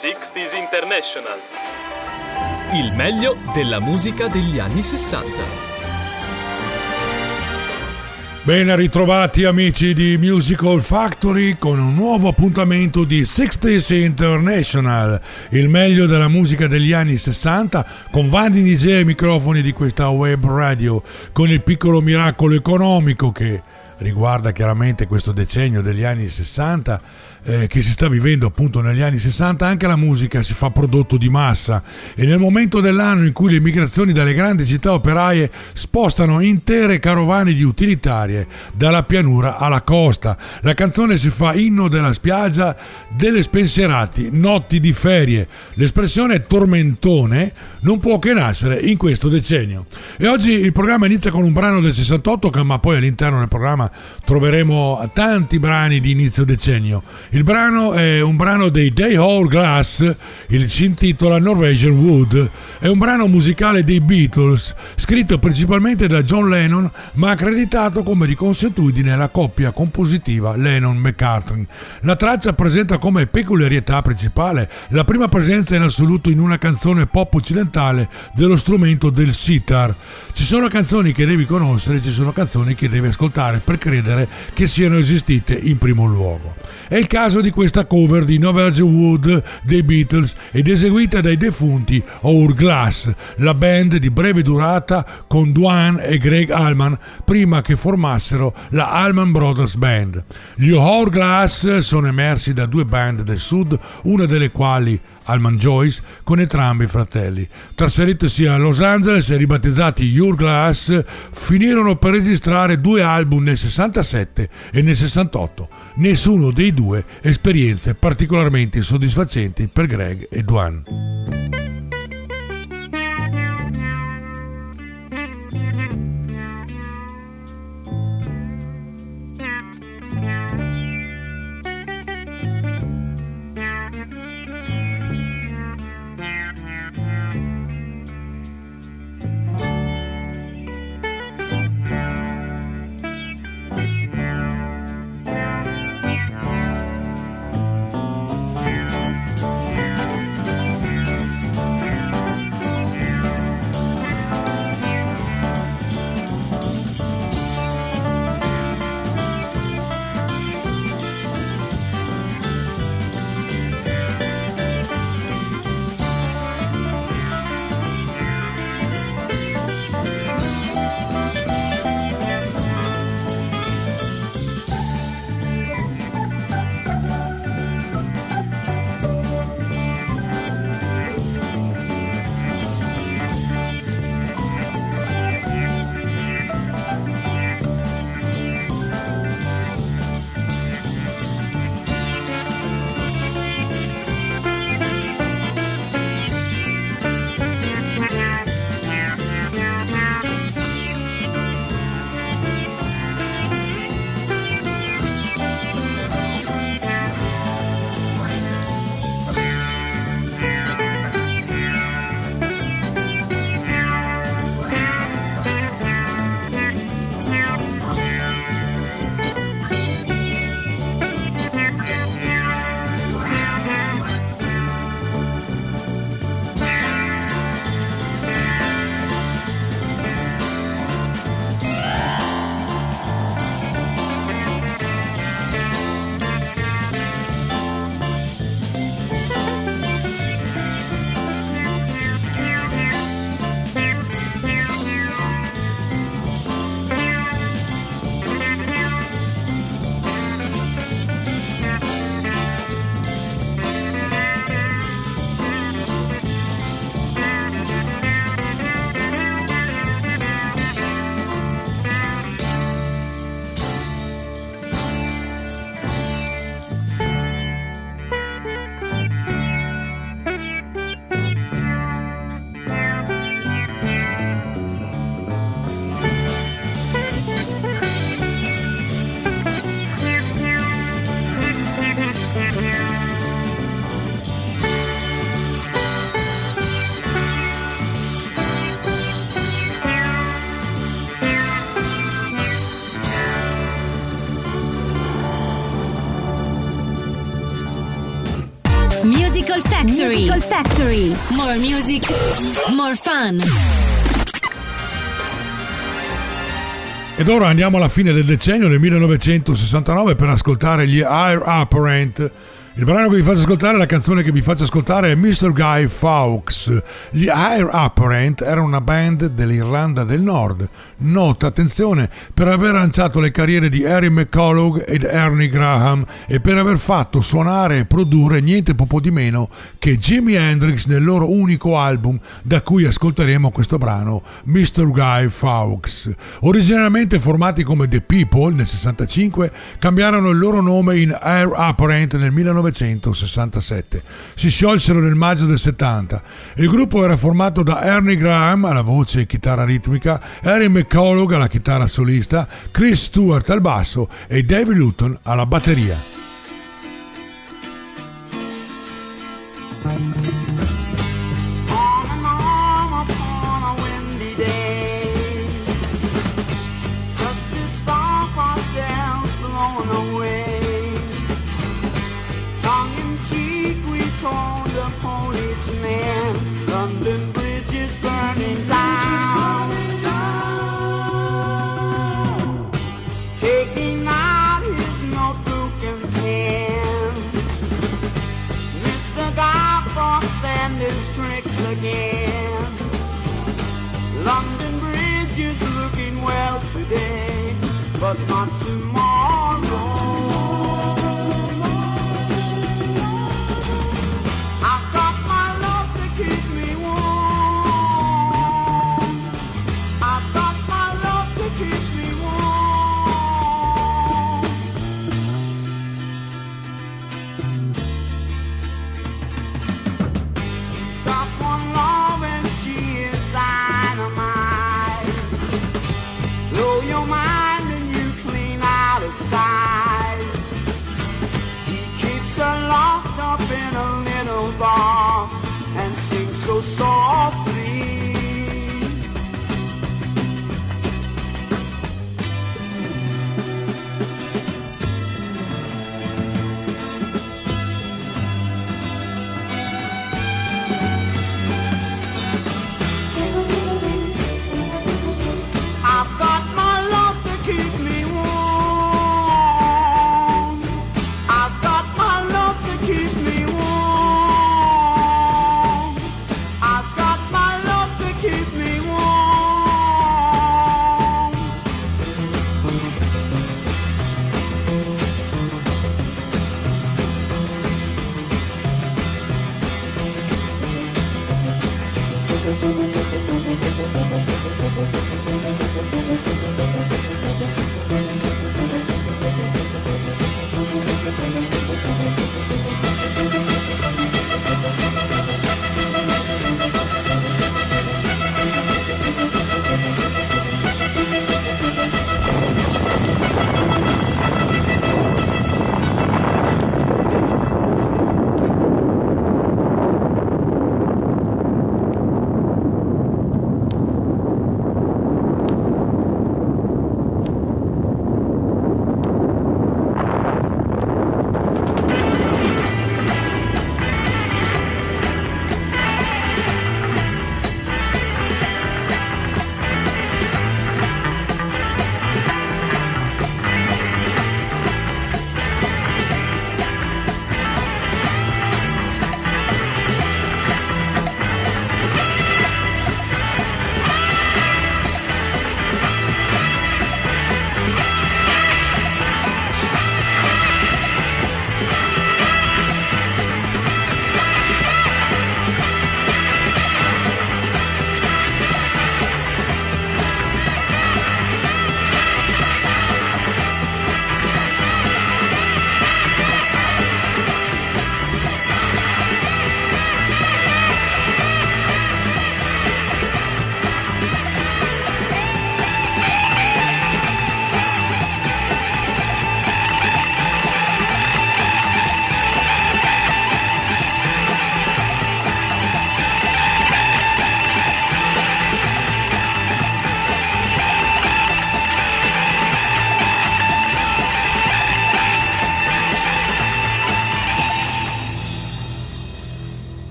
60s International. Il meglio della musica degli anni 60. Ben ritrovati amici di Musical Factory con un nuovo appuntamento di 60s International, il meglio della musica degli anni 60 con Vanni DJ ai microfoni di questa web radio, con il piccolo miracolo economico che riguarda chiaramente questo decennio degli anni 60 eh, che si sta vivendo appunto negli anni 60 anche la musica si fa prodotto di massa. E nel momento dell'anno in cui le migrazioni dalle grandi città operaie spostano intere carovane di utilitarie dalla pianura alla costa. La canzone si fa inno della spiaggia delle spensierati notti di ferie. L'espressione tormentone non può che nascere in questo decennio. E oggi il programma inizia con un brano del 68 ma poi all'interno del programma troveremo tanti brani di inizio decennio il brano è un brano dei Day Glass, il, si intitola Norwegian Wood. È un brano musicale dei Beatles, scritto principalmente da John Lennon, ma accreditato come di consuetudine alla coppia compositiva Lennon-McCartney. La traccia presenta come peculiarità principale la prima presenza in assoluto in una canzone pop occidentale dello strumento del sitar. Ci sono canzoni che devi conoscere, ci sono canzoni che devi ascoltare per credere che siano esistite in primo luogo. È il caso di questa cover di Norwegian Wood dei Beatles ed eseguita dai defunti Hourglass, la band di breve durata con Duane e Greg Allman prima che formassero la Allman Brothers Band. Gli Hourglass sono emersi da due band del sud, una delle quali Alman Joyce con entrambi i fratelli. Trasferitosi a Los Angeles e ribattezzati Your Glass, finirono per registrare due album nel 67 e nel 68. Nessuno dei due esperienze particolarmente soddisfacenti per Greg e Duane. Factory. Musical Factory. More music, more fun. Ed ora andiamo alla fine del decennio del 1969 per ascoltare gli Air Apparent il brano che vi faccio ascoltare, la canzone che vi faccio ascoltare è Mr. Guy Fawkes. Gli Air Apparent erano una band dell'Irlanda del Nord, nota, attenzione, per aver lanciato le carriere di Harry McCullough ed Ernie Graham e per aver fatto suonare e produrre niente poco di meno che Jimi Hendrix nel loro unico album da cui ascolteremo questo brano, Mr. Guy Fawkes. Originariamente formati come The People nel 65, cambiarono il loro nome in Air Apparent nel 19 1967. Si sciolsero nel maggio del 70. Il gruppo era formato da Ernie Graham alla voce e chitarra ritmica, Harry McCullough alla chitarra solista, Chris Stewart al basso e David Luton alla batteria.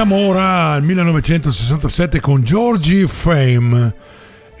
Passiamo ora al 1967 con Georgie Fame.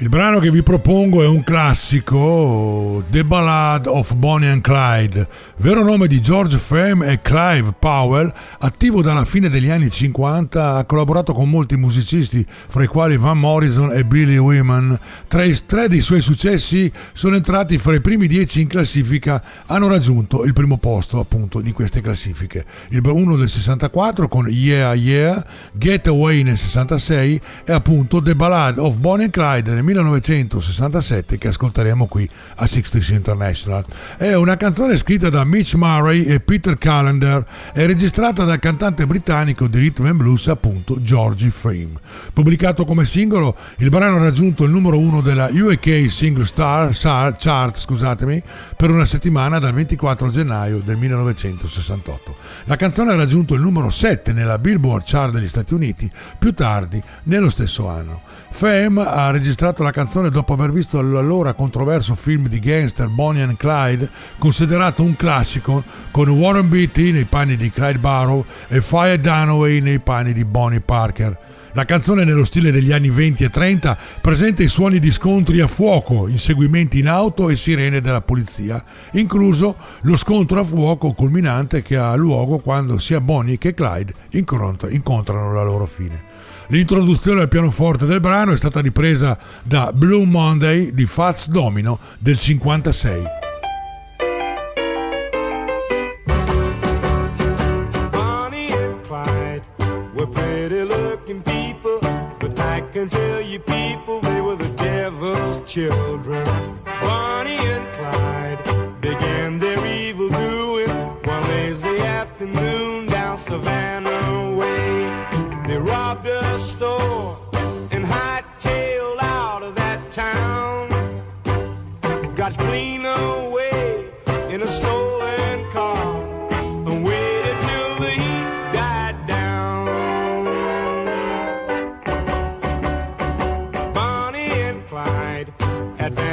Il brano che vi propongo è un classico, The Ballad of Bonnie and Clyde. Vero nome di George Fame è Clive Powell, attivo dalla fine degli anni 50, ha collaborato con molti musicisti, fra i quali Van Morrison e Billy Wyman. Tre, tre dei suoi successi sono entrati fra i primi dieci in classifica, hanno raggiunto il primo posto appunto di queste classifiche. Il uno del 64 con Yeah Yeah, Get Away nel 66 e appunto The Ballad of Bonnie and Clyde nel 1967 che ascolteremo qui a 60 International. È una canzone scritta da Mitch Murray e Peter Callender e registrata dal cantante britannico di rhythm and blues appunto Georgie Fame. Pubblicato come singolo, il brano ha raggiunto il numero uno della UK Single Star Chart scusatemi, per una settimana dal 24 gennaio del 1968. La canzone ha raggiunto il numero 7 nella Billboard Chart degli Stati Uniti più tardi nello stesso anno. Fame ha registrato la canzone dopo aver visto l'allora controverso film di gangster Bonnie and Clyde, considerato un classico, con Warren Beatty nei panni di Clyde Barrow e Fire Dunaway nei panni di Bonnie Parker. La canzone nello stile degli anni 20 e 30 presenta i suoni di scontri a fuoco, inseguimenti in auto e sirene della polizia, incluso lo scontro a fuoco culminante che ha luogo quando sia Bonnie che Clyde incontrano la loro fine. L'introduzione al pianoforte del brano è stata ripresa da Blue Monday di Fats Domino del 56. can tell you people they were the devil's children.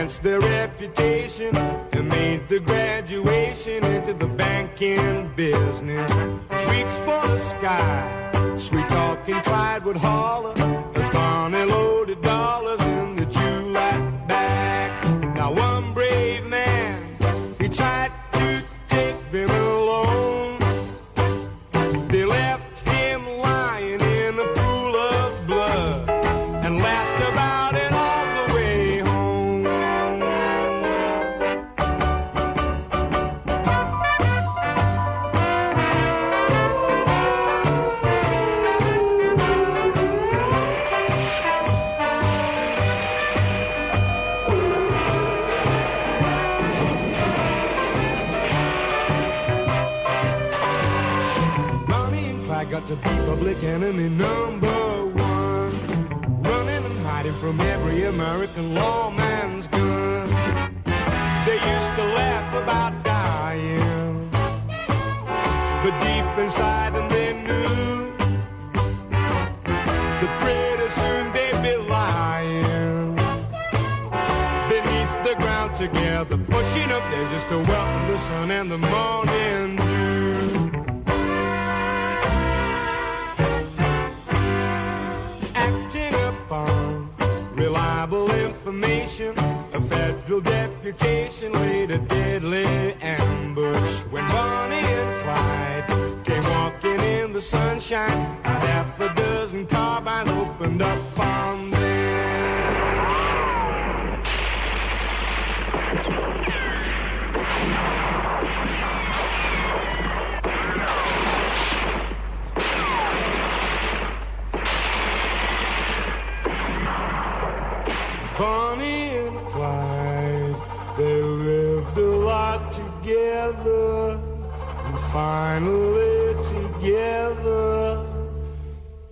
Advanced their reputation and made the graduation into the banking business. Reach for the sky Sweet talking Clyde would holler as Bonnie loaded enemy number one. Running and hiding from every American lawman's gun. They used to laugh about dying. But deep inside them they knew that pretty soon they'd be lying. Beneath the ground together, pushing up daisies to welcome the sun and the morning reliable information. A federal deputation laid a deadly ambush when Bonnie and Clyde came walking in the sunshine. A half a dozen carbines opened up on them. Bonnie and Clyde, they lived a lot together, and finally together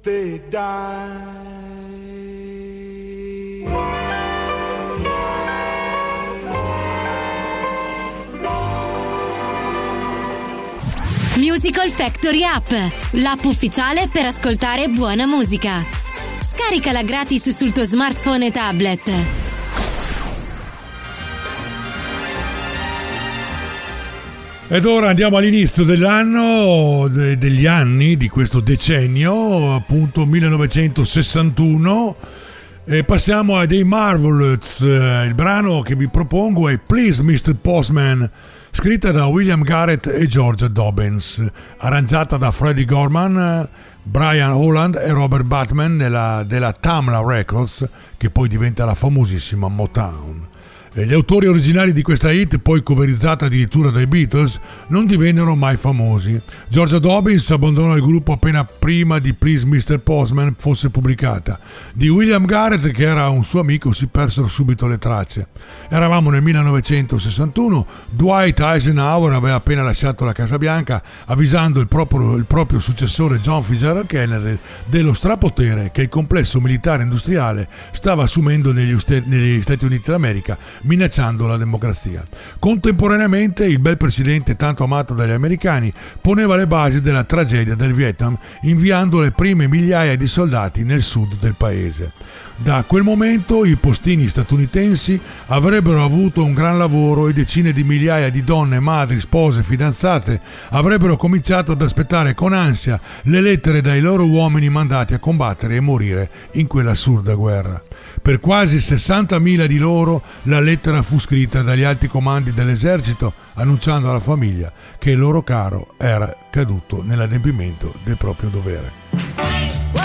they died. Musical Factory App, l'app ufficiale per ascoltare buona musica. Scaricala gratis sul tuo smartphone e tablet. Ed ora andiamo all'inizio dell'anno, degli anni di questo decennio, appunto 1961. E passiamo a dei Marvelous. Eh, il brano che vi propongo è Please Mr. Postman, scritta da William Garrett e George Dobbins, arrangiata da Freddie Gorman Brian Holland e Robert Batman nella, della Tamla Records, che poi diventa la famosissima Motown. Gli autori originali di questa hit, poi coverizzata addirittura dai Beatles, non divennero mai famosi. Georgia Dobbins abbandonò il gruppo appena prima di Please Mr. Postman fosse pubblicata. Di William Garrett, che era un suo amico, si persero subito le tracce. Eravamo nel 1961, Dwight Eisenhower aveva appena lasciato la Casa Bianca, avvisando il proprio, il proprio successore John Fitzgerald Kennedy dello strapotere che il complesso militare industriale stava assumendo negli, negli Stati Uniti d'America minacciando la democrazia. Contemporaneamente il bel presidente tanto amato dagli americani poneva le basi della tragedia del Vietnam inviando le prime migliaia di soldati nel sud del paese. Da quel momento i postini statunitensi avrebbero avuto un gran lavoro e decine di migliaia di donne, madri, spose, fidanzate avrebbero cominciato ad aspettare con ansia le lettere dai loro uomini mandati a combattere e morire in quell'assurda guerra. Per quasi 60.000 di loro la lettera fu scritta dagli alti comandi dell'esercito annunciando alla famiglia che il loro caro era caduto nell'adempimento del proprio dovere.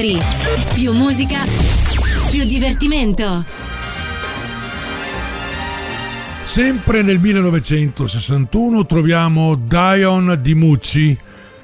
Factory. Più musica, più divertimento. Sempre nel 1961 troviamo Dion Di Mucci.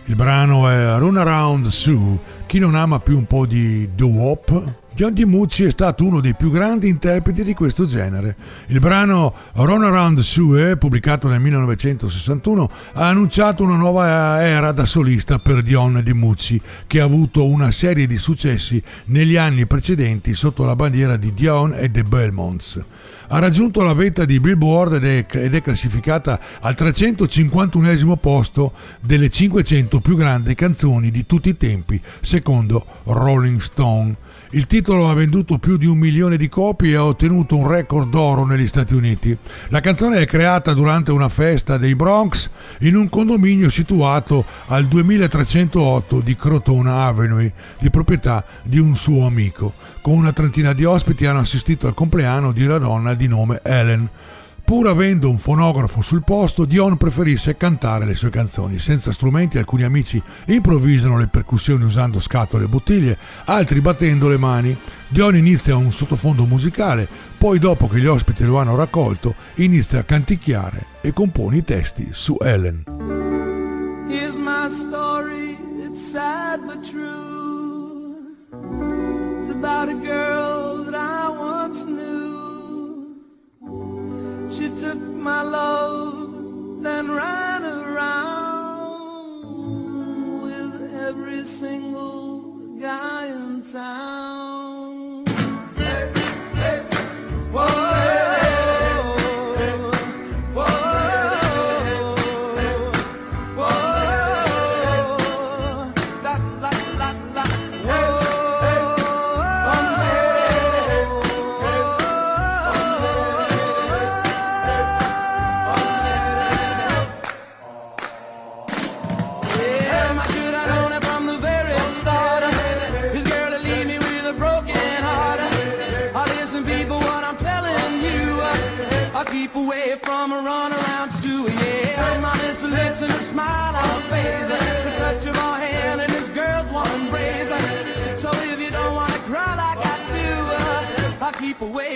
Il brano è Run Around Sue. Chi non ama più un po' di doo-wop John DiMucci è stato uno dei più grandi interpreti di questo genere. Il brano Run Around Sue, pubblicato nel 1961, ha annunciato una nuova era da solista per Dion DiMucci, che ha avuto una serie di successi negli anni precedenti sotto la bandiera di Dion e The Belmonts. ha raggiunto la vetta di Billboard ed è, ed è classificata al 351 posto delle 500 più grandi canzoni di tutti i tempi, secondo Rolling Stone. Il titolo ha venduto più di un milione di copie e ha ottenuto un record d'oro negli Stati Uniti. La canzone è creata durante una festa dei Bronx in un condominio situato al 2308 di Crotona Avenue, di proprietà di un suo amico. Con una trentina di ospiti hanno assistito al compleanno di una donna di nome Helen. Pur avendo un fonografo sul posto, Dion preferisse cantare le sue canzoni. Senza strumenti, alcuni amici improvvisano le percussioni usando scatole e bottiglie, altri battendo le mani. Dion inizia un sottofondo musicale, poi dopo che gli ospiti lo hanno raccolto, inizia a canticchiare e compone i testi su Ellen. Here's my story, it's sad but true. It's about a girl She took my love, then ran around with every single guy in town.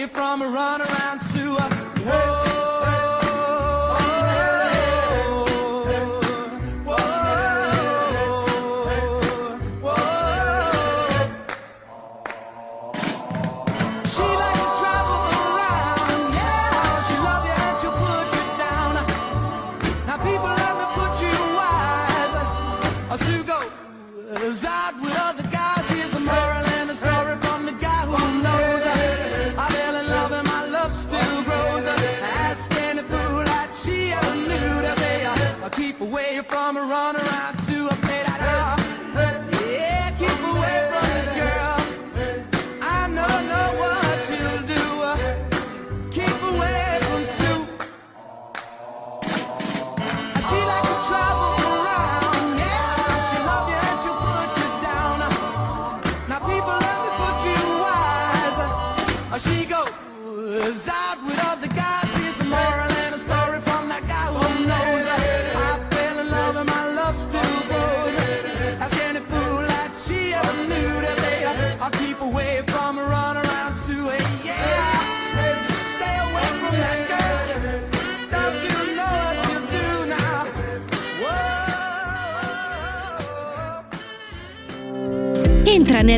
From a runaround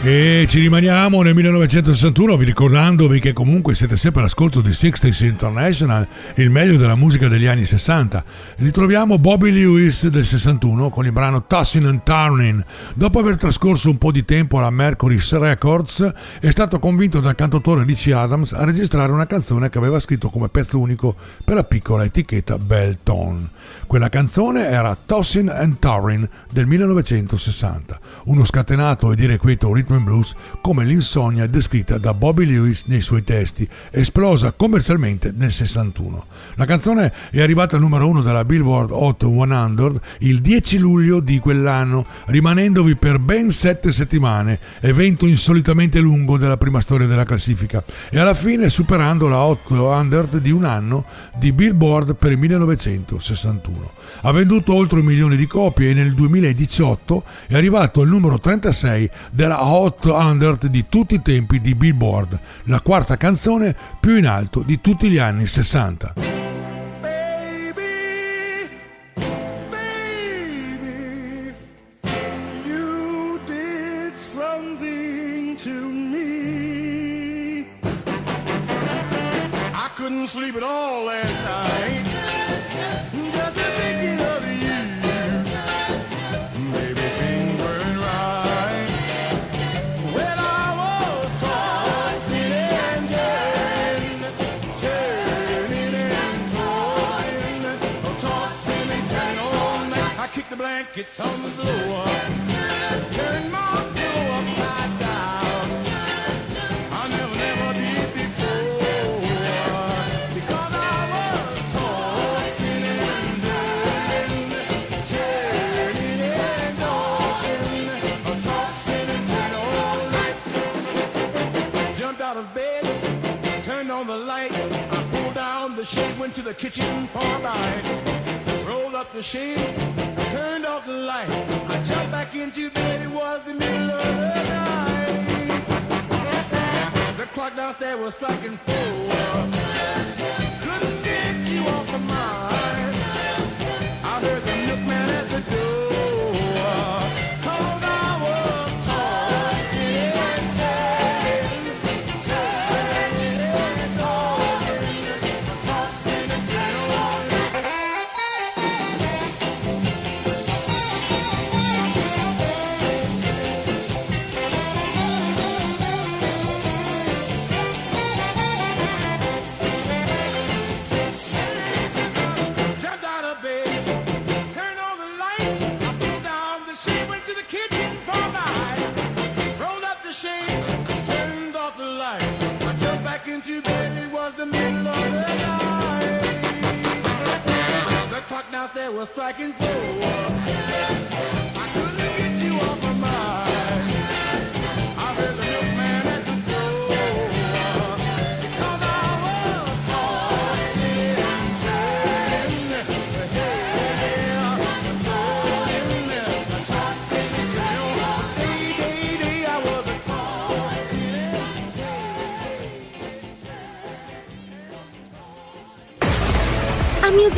E ci rimaniamo nel 1961 vi ricordandovi che comunque siete sempre all'ascolto di Sixties International, il meglio della musica degli anni 60. Ritroviamo Bobby Lewis del 61 con il brano Tossin and Turning. Dopo aver trascorso un po' di tempo alla Mercury Records, è stato convinto dal cantautore Richie Adams a registrare una canzone che aveva scritto come pezzo unico per la piccola etichetta Belton. Quella canzone era Tossin and Turning del 1960, uno scatenato ed irrequieto ritmo and blues come l'insonnia descritta da Bobby Lewis nei suoi testi, esplosa commercialmente nel 61. La canzone è arrivata al numero uno della Billboard Hot 100 il 10 luglio di quell'anno, rimanendovi per ben sette settimane, evento insolitamente lungo della prima storia della classifica, e alla fine superando la Hot 100 di un anno di Billboard per il 1961. 1961. Ha venduto oltre un milione di copie e nel 2018 è arrivato al numero 36 della Hot 100 di tutti i tempi di Billboard, la quarta canzone più in alto di tutti gli anni 60. sleep at all last night. Went to the kitchen for a bite. Rolled up the shade, turned off the light. I jumped back into bed, it was the middle of the night. The clock downstairs was striking four. Couldn't get you off my mind. I heard the milkman at the door.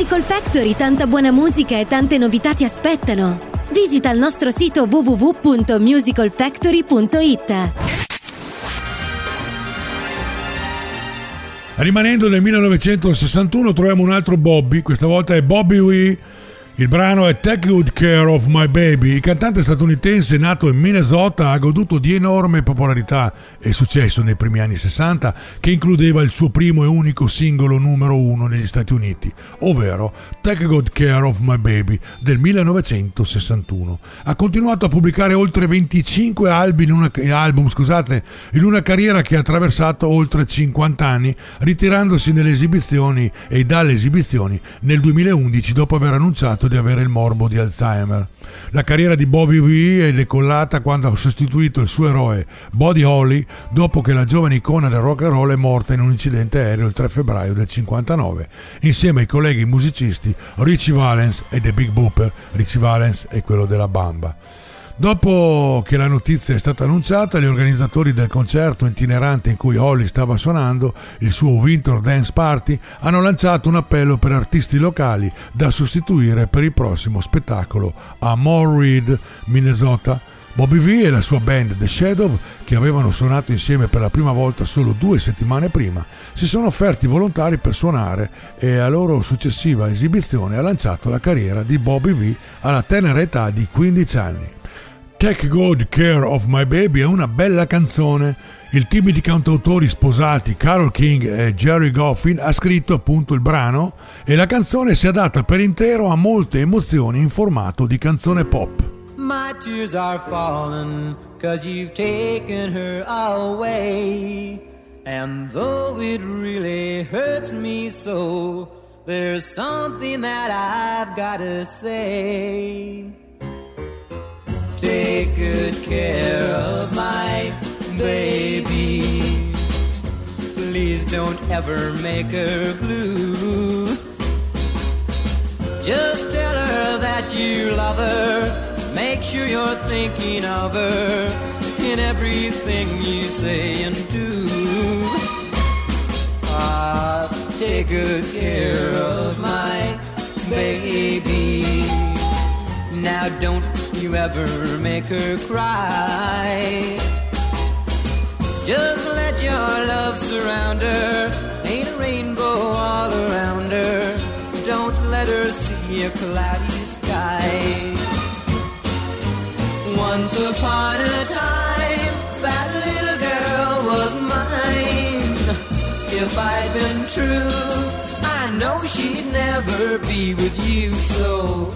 Musical Factory tanta buona musica e tante novità ti aspettano. Visita il nostro sito www.musicalfactory.it. Rimanendo nel 1961 troviamo un altro Bobby, questa volta è Bobby Wee. Il brano è Take Good Care of My Baby. Il cantante statunitense nato in Minnesota ha goduto di enorme popolarità e successo nei primi anni 60 che includeva il suo primo e unico singolo numero uno negli Stati Uniti, ovvero Take Good Care of My Baby del 1961. Ha continuato a pubblicare oltre 25 album in una, album, scusate, in una carriera che ha attraversato oltre 50 anni, ritirandosi nelle esibizioni e dalle esibizioni nel 2011 dopo aver annunciato di avere il morbo di Alzheimer. La carriera di Bobby V è decollata quando ha sostituito il suo eroe Buddy Holly dopo che la giovane icona del rock and roll è morta in un incidente aereo il 3 febbraio del 59, insieme ai colleghi musicisti Richie Valens e The Big Booper. Richie Valens è quello della Bamba. Dopo che la notizia è stata annunciata, gli organizzatori del concerto itinerante in cui Holly stava suonando, il suo Winter Dance Party, hanno lanciato un appello per artisti locali da sostituire per il prossimo spettacolo a More Reed, Minnesota. Bobby V e la sua band The Shadow, che avevano suonato insieme per la prima volta solo due settimane prima, si sono offerti volontari per suonare e a loro successiva esibizione ha lanciato la carriera di Bobby V alla tenera età di 15 anni. Take Good Care of My Baby è una bella canzone. Il team di cantautori sposati Carol King e Jerry Goffin ha scritto appunto il brano e la canzone si adatta per intero a molte emozioni in formato di canzone pop. My tears are falling cause you've taken her away. And though it really hurts me so, there's something that I've gotta say. Take good care of my baby. Please don't ever make her blue. Just tell her that you love her. Make sure you're thinking of her in everything you say and do. Ah, take good care of my baby. Now don't you ever make her cry. Just let your love surround her. Ain't a rainbow all around her. Don't let her see a cloudy sky. Once upon a time, that little girl was mine. If I'd been true, I know she'd never be with you. So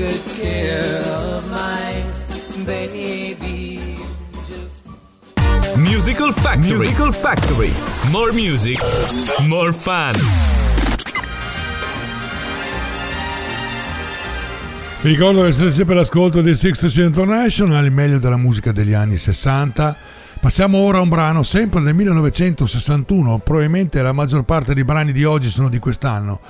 good care of my baby. Just Musical Factory. Musical Factory. More music, more fun. Vi ricordo che siete sempre all'ascolto dei Sixties International, il meglio della musica degli anni 60. Passiamo ora a un brano sempre del 1961, probabilmente la maggior parte dei brani di oggi sono di quest'anno.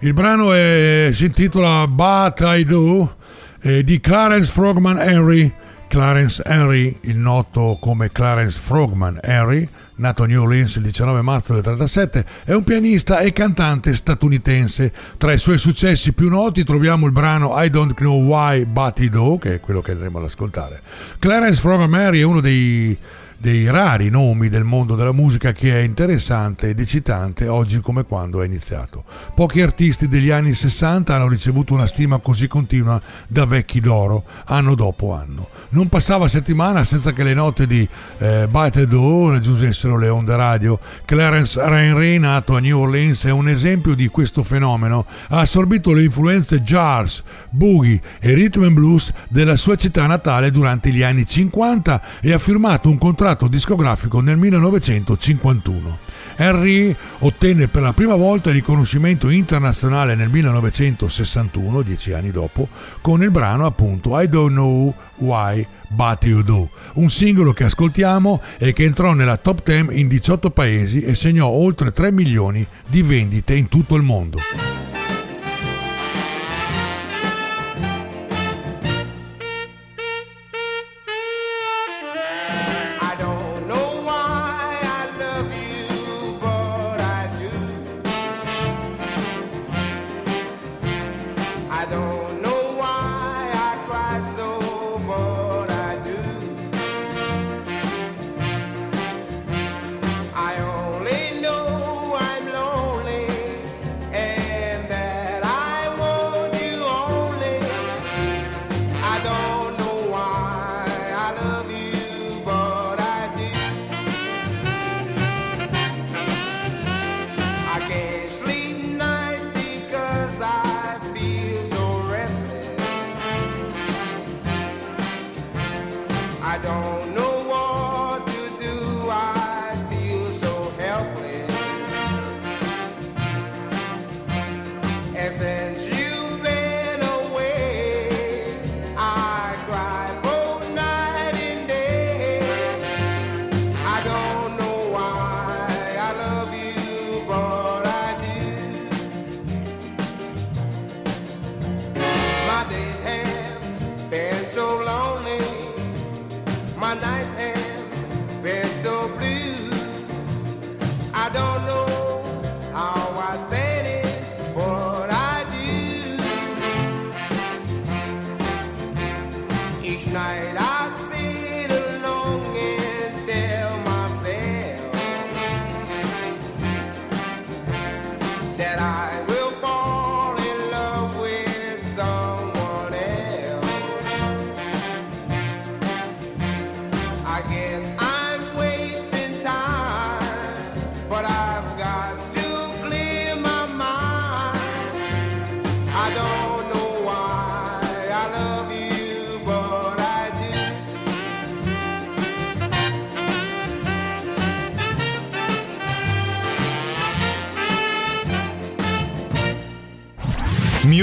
Il brano è- si intitola But I Do eh, di Clarence Frogman Henry. Clarence Henry, il noto come Clarence Frogman Henry, nato a New Orleans il 19 marzo del 37, è un pianista e cantante statunitense. Tra i suoi successi più noti troviamo il brano I Don't Know Why But I Do, che è quello che andremo ad ascoltare. Clarence Frogman Henry è uno dei dei rari nomi del mondo della musica che è interessante ed eccitante oggi come quando è iniziato. Pochi artisti degli anni 60 hanno ricevuto una stima così continua da vecchi d'oro, anno dopo anno. Non passava settimana senza che le note di eh, Bite Do raggiungessero le onde radio. Clarence Henry, nato a New Orleans, è un esempio di questo fenomeno. Ha assorbito le influenze jazz, boogie e rhythm and blues della sua città natale durante gli anni 50 e ha firmato un contratto discografico nel 1951. Henry ottenne per la prima volta il riconoscimento internazionale nel 1961, dieci anni dopo, con il brano appunto I Don't Know Why But You Do, un singolo che ascoltiamo e che entrò nella top 10 in 18 paesi e segnò oltre 3 milioni di vendite in tutto il mondo.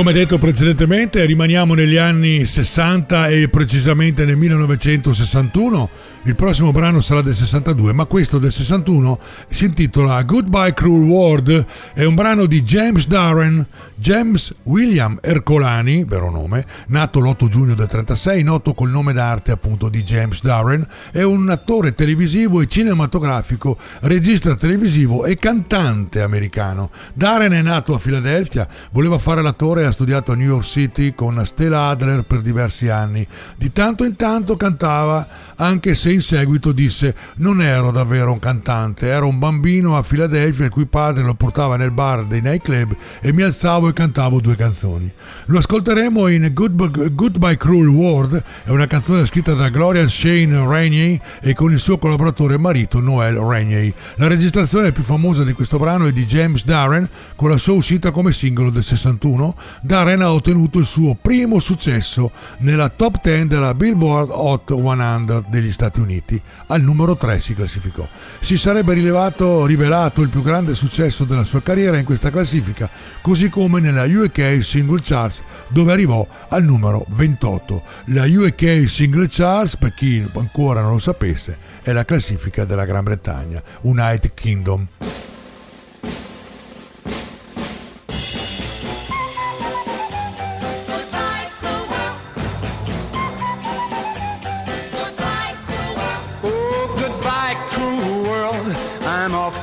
Come detto precedentemente, rimaniamo negli anni 60 e precisamente nel 1961. Il prossimo brano sarà del 62, ma questo del 61 si intitola Goodbye Cruel World. È un brano di James Darren, James William Ercolani, vero nome, nato l'8 giugno del 36, noto col nome d'arte appunto di James Darren, è un attore televisivo e cinematografico, regista televisivo e cantante americano. Darren è nato a Filadelfia, voleva fare l'attore e ha studiato a New York City con Stella Adler per diversi anni. Di tanto in tanto cantava, anche se in seguito disse non ero davvero un cantante, ero un bambino a Filadelfia il cui padre lo portava nel bar dei nightclub e mi alzavo e cantavo due canzoni. Lo ascolteremo in Good- Goodbye Cruel World, è una canzone scritta da Gloria Shane Rainey e con il suo collaboratore marito Noel Rainey. La registrazione più famosa di questo brano è di James Darren con la sua uscita come singolo del 61. Darren ha ottenuto il suo primo successo nella top 10 della Billboard Hot 100 degli Stati Uniti. Al numero 3 si classificò. Si sarebbe rilevato, rivelato il più grande successo della sua carriera in questa classifica, così come nella UK Single Charts dove arrivò al numero 28. La UK Single Charts, per chi ancora non lo sapesse, è la classifica della Gran Bretagna, United Kingdom.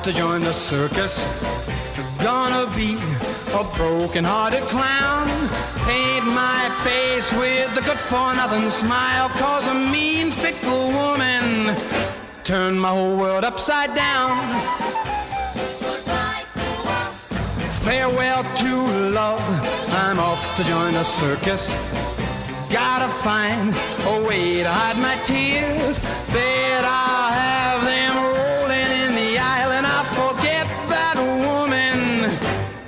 To join the circus. Gonna be a broken-hearted clown. Paint my face with a good-for-nothing smile. Cause a mean, fickle woman turned my whole world upside down. Farewell to love. I'm off to join the circus. Gotta find a way to hide my tears. Bet I'll have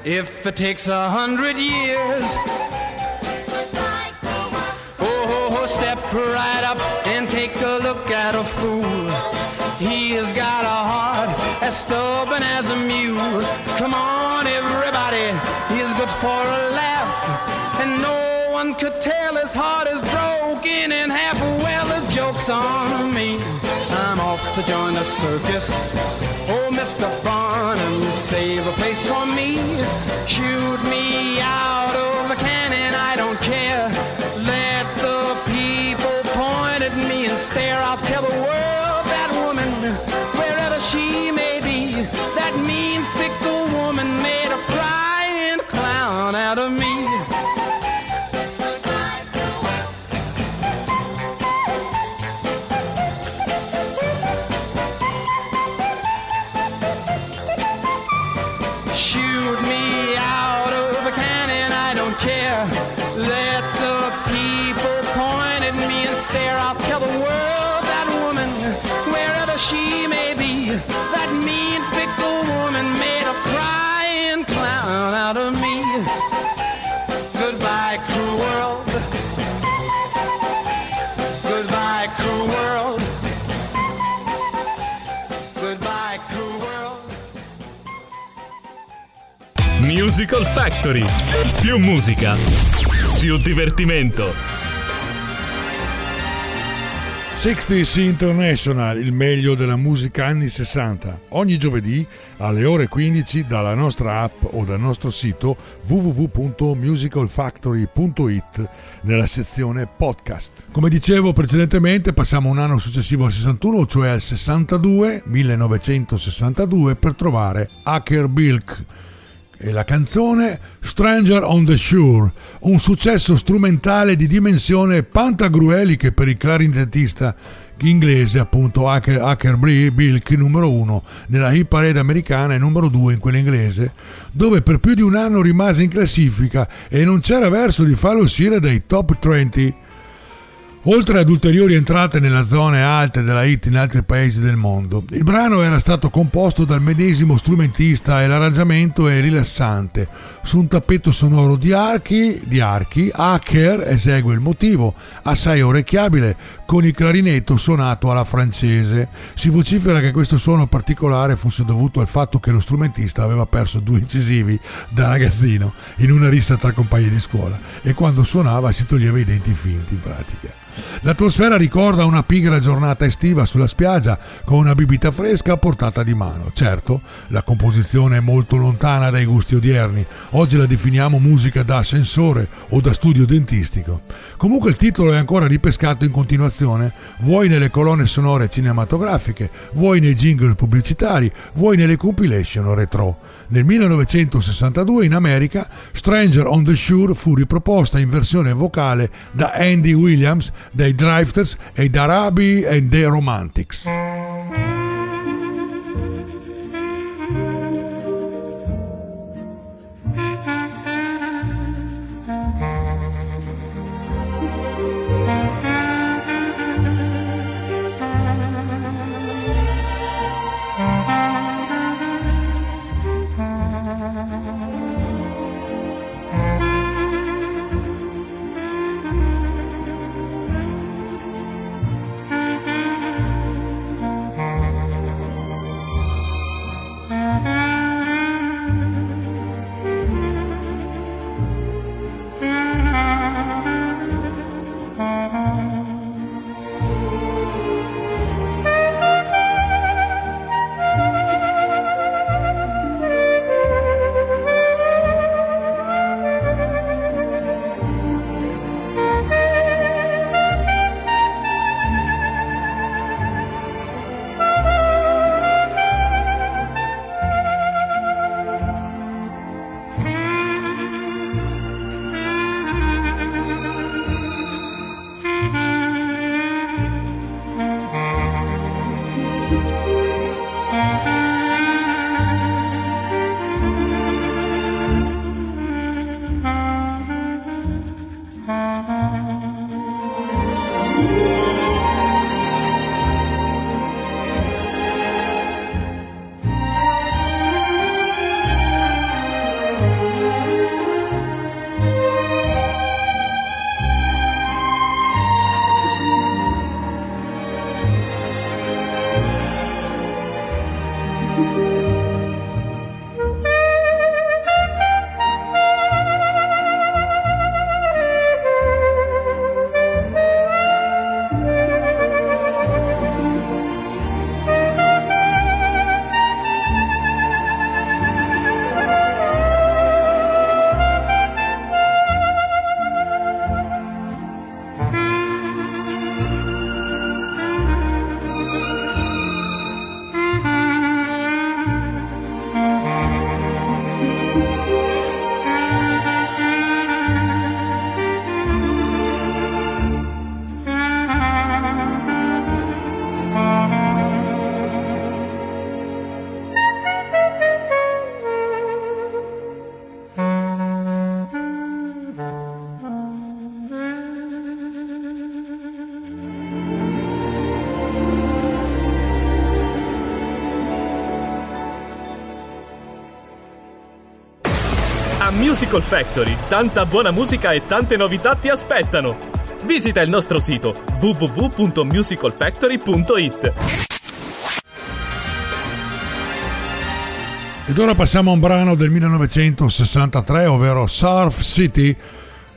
if it takes a hundred years. Oh, oh, step right up and take a look at a fool. He has got a heart as stubborn as a mule. Come on, everybody, he's good for a laugh. And no one could tell his heart is broken join the circus. Oh, Mr. Barnum, save a place for me. Shoot me out of a cannon, I don't care. Let the people point at me and stare. I'll tell the world Musical Factory. Più musica, più divertimento. 60s International, il meglio della musica anni 60, ogni giovedì alle ore 15 dalla nostra app o dal nostro sito www.musicalfactory.it nella sezione podcast. Come dicevo precedentemente, passiamo un anno successivo al 61, cioè al 62, 1962, per trovare Hacker Bilk e la canzone Stranger on the Shore, un successo strumentale di dimensione pantagrueliche per il clarinettista inglese appunto Hacker, Hacker Bilk numero uno nella hit parade americana e numero due in quella inglese dove per più di un anno rimase in classifica e non c'era verso di farlo uscire dai top 20 Oltre ad ulteriori entrate nella zone alte della hit in altri paesi del mondo, il brano era stato composto dal medesimo strumentista e l'arrangiamento è rilassante. Su un tappeto sonoro di archi, di archi Hacker esegue il motivo, assai orecchiabile, con il clarinetto suonato alla francese. Si vocifera che questo suono particolare fosse dovuto al fatto che lo strumentista aveva perso due incisivi da ragazzino in una rissa tra compagni di scuola e quando suonava si toglieva i denti finti in pratica. L'atmosfera ricorda una pigra giornata estiva sulla spiaggia con una bibita fresca a portata di mano. Certo, la composizione è molto lontana dai gusti odierni. Oggi la definiamo musica da ascensore o da studio dentistico. Comunque il titolo è ancora ripescato in continuazione, vuoi nelle colonne sonore cinematografiche, vuoi nei jingle pubblicitari, vuoi nelle compilation retro. Nel 1962 in America Stranger on the Shore fu riproposta in versione vocale da Andy Williams, dai Drifters e da Rabi e The Romantics. Musical Factory, tanta buona musica e tante novità ti aspettano. Visita il nostro sito www.musicalfactory.it. Ed ora passiamo a un brano del 1963, ovvero Surf City,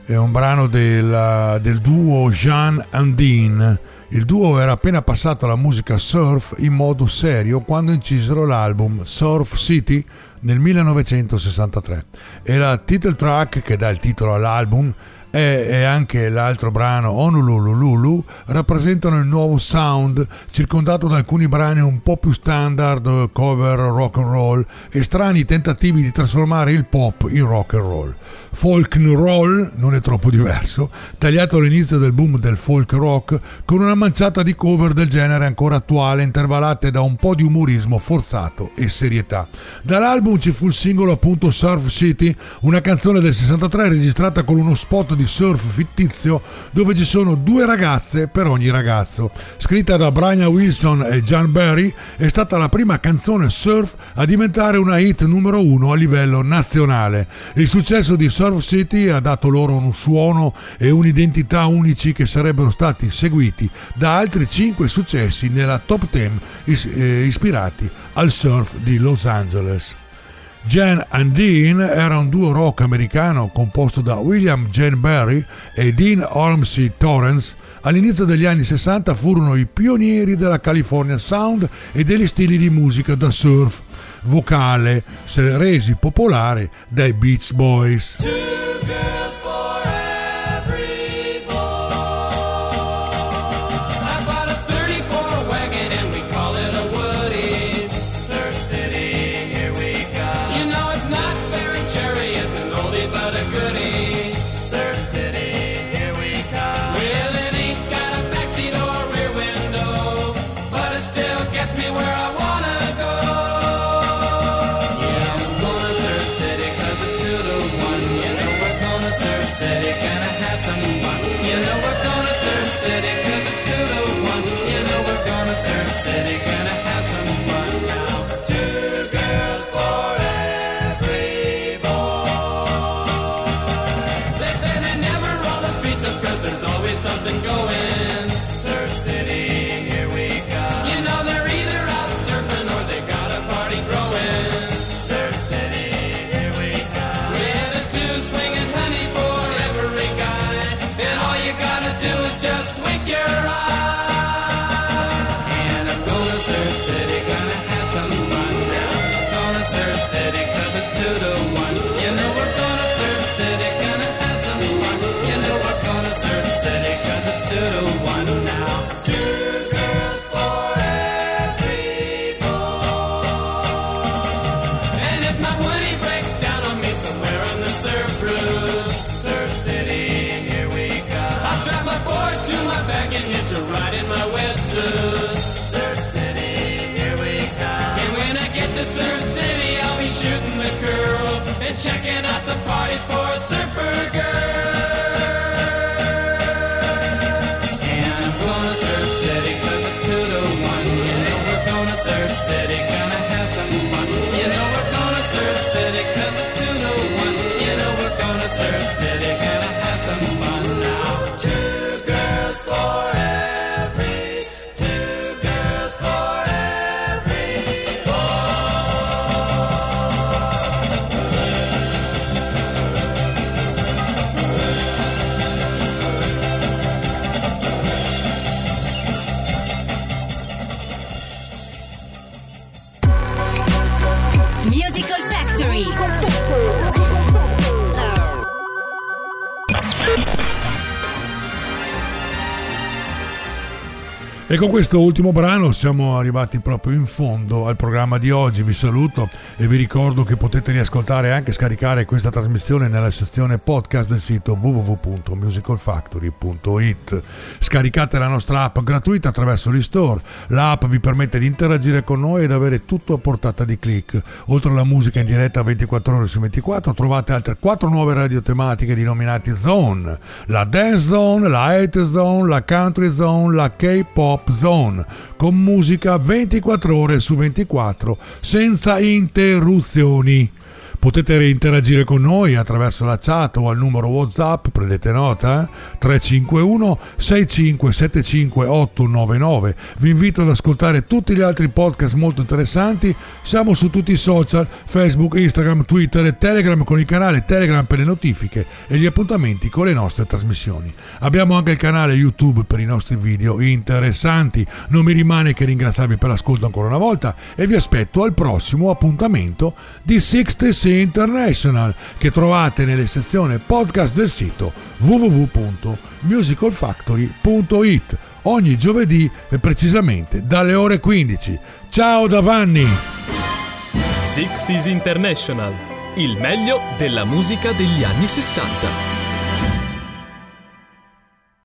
è un brano del, del duo Jean and Dean. Il duo era appena passato alla musica surf in modo serio quando incisero l'album Surf City nel 1963 e la title track che dà il titolo all'album e, e anche l'altro brano Honolulu rappresentano il nuovo sound circondato da alcuni brani un po' più standard cover rock and roll e strani tentativi di trasformare il pop in rock and roll. Folk and roll non è troppo diverso, tagliato all'inizio del boom del folk rock con una manciata di cover del genere ancora attuale intervallate da un po' di umorismo forzato e serietà. Dall'album ci fu il singolo appunto Surf City, una canzone del 63 registrata con uno spot di surf fittizio dove ci sono due ragazze per ogni ragazzo. Scritta da Brian Wilson e John Barry, è stata la prima canzone surf a diventare una hit numero uno a livello nazionale. Il successo di Surf City ha dato loro un suono e un'identità unici che sarebbero stati seguiti da altri 5 successi nella top 10 is- eh, ispirati al surf di Los Angeles. Jan and Dean era un duo rock americano composto da William Jane Barry e Dean Ormsey Torrance. All'inizio degli anni 60 furono i pionieri della California Sound e degli stili di musica da surf vocale, resi popolari dai Beach Boys. Out the parties for a surfer girl. E con questo ultimo brano siamo arrivati proprio in fondo al programma di oggi. Vi saluto e vi ricordo che potete riascoltare e anche scaricare questa trasmissione nella sezione podcast del sito www.musicalfactory.it. Scaricate la nostra app gratuita attraverso l'e-store. L'app vi permette di interagire con noi ed avere tutto a portata di click. Oltre alla musica in diretta 24 ore su 24, trovate altre 4 nuove radio tematiche denominate Zone. La Dance Zone, la Hate Zone, la Country Zone, la K-Pop Zone, con musica 24 ore su 24, senza interruzioni. Potete interagire con noi attraverso la chat o al numero WhatsApp, prendete nota, eh? 351 6575 899. Vi invito ad ascoltare tutti gli altri podcast molto interessanti. Siamo su tutti i social, Facebook, Instagram, Twitter e Telegram con il canale Telegram per le notifiche e gli appuntamenti con le nostre trasmissioni. Abbiamo anche il canale YouTube per i nostri video interessanti. Non mi rimane che ringraziarvi per l'ascolto ancora una volta e vi aspetto al prossimo appuntamento di 66 International che trovate nelle sezioni podcast del sito www.musicalfactory.it ogni giovedì e precisamente dalle ore 15. Ciao da Vanni! 60s International, il meglio della musica degli anni 60.